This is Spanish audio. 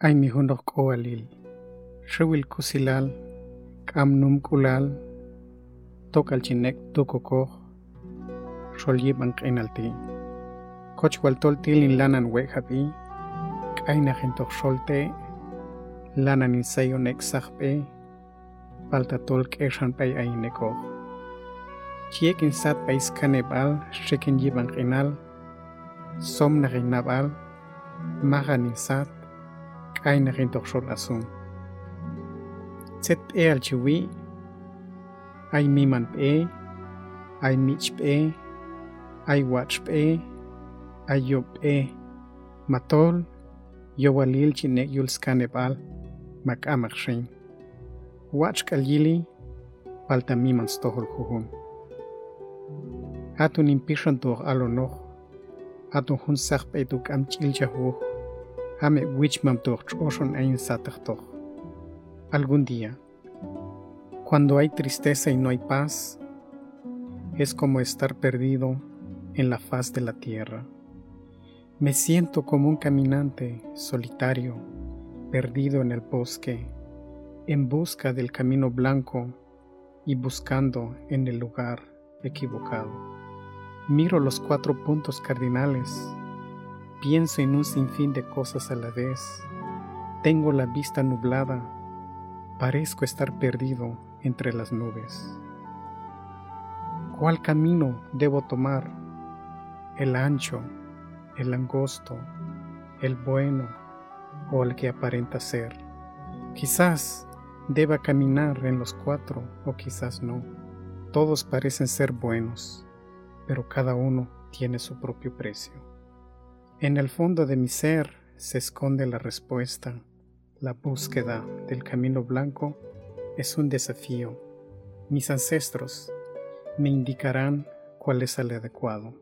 aimi hundoh kowalil, xiwil kusilal, k'amnum kulal, tokalchinek tukukoh, xolyib ank'inalti. Kochwaltol tilin lanan wejhapi, k'ayna jintoh xolte, lanan insayonek sajpe, paltatol k'exanpay aynekoh. Chiek insat paiskanebal, xikin yib ank'inal, somna ginabal, magan insat, eine rin doch schon asum. ZPL chiwi. Ai mi man pe. Ai mich pe. Ai watch pe. Ai yo pe. Matol. Yo walil chinek yul skanepal. Mak amak shin. Watch kalyili. Palta mi man stohol huhum. Hatun impishan tuh alonoh. Hatun hun sakpe tuk am chilja huh. Hame wichmam tor choshon ein satachtoch. Algún día, cuando hay tristeza y no hay paz, es como estar perdido en la faz de la tierra. Me siento como un caminante solitario, perdido en el bosque, en busca del camino blanco y buscando en el lugar equivocado. Miro los cuatro puntos cardinales, pienso en un sinfín de cosas a la vez, tengo la vista nublada, parezco estar perdido entre las nubes. ¿Cuál camino debo tomar? ¿El ancho, el angosto, el bueno o el que aparenta ser? Quizás deba caminar en los cuatro o quizás no. Todos parecen ser buenos, pero cada uno tiene su propio precio. En el fondo de mi ser se esconde la respuesta. La búsqueda del camino blanco es un desafío. Mis ancestros me indicarán cuál es el adecuado.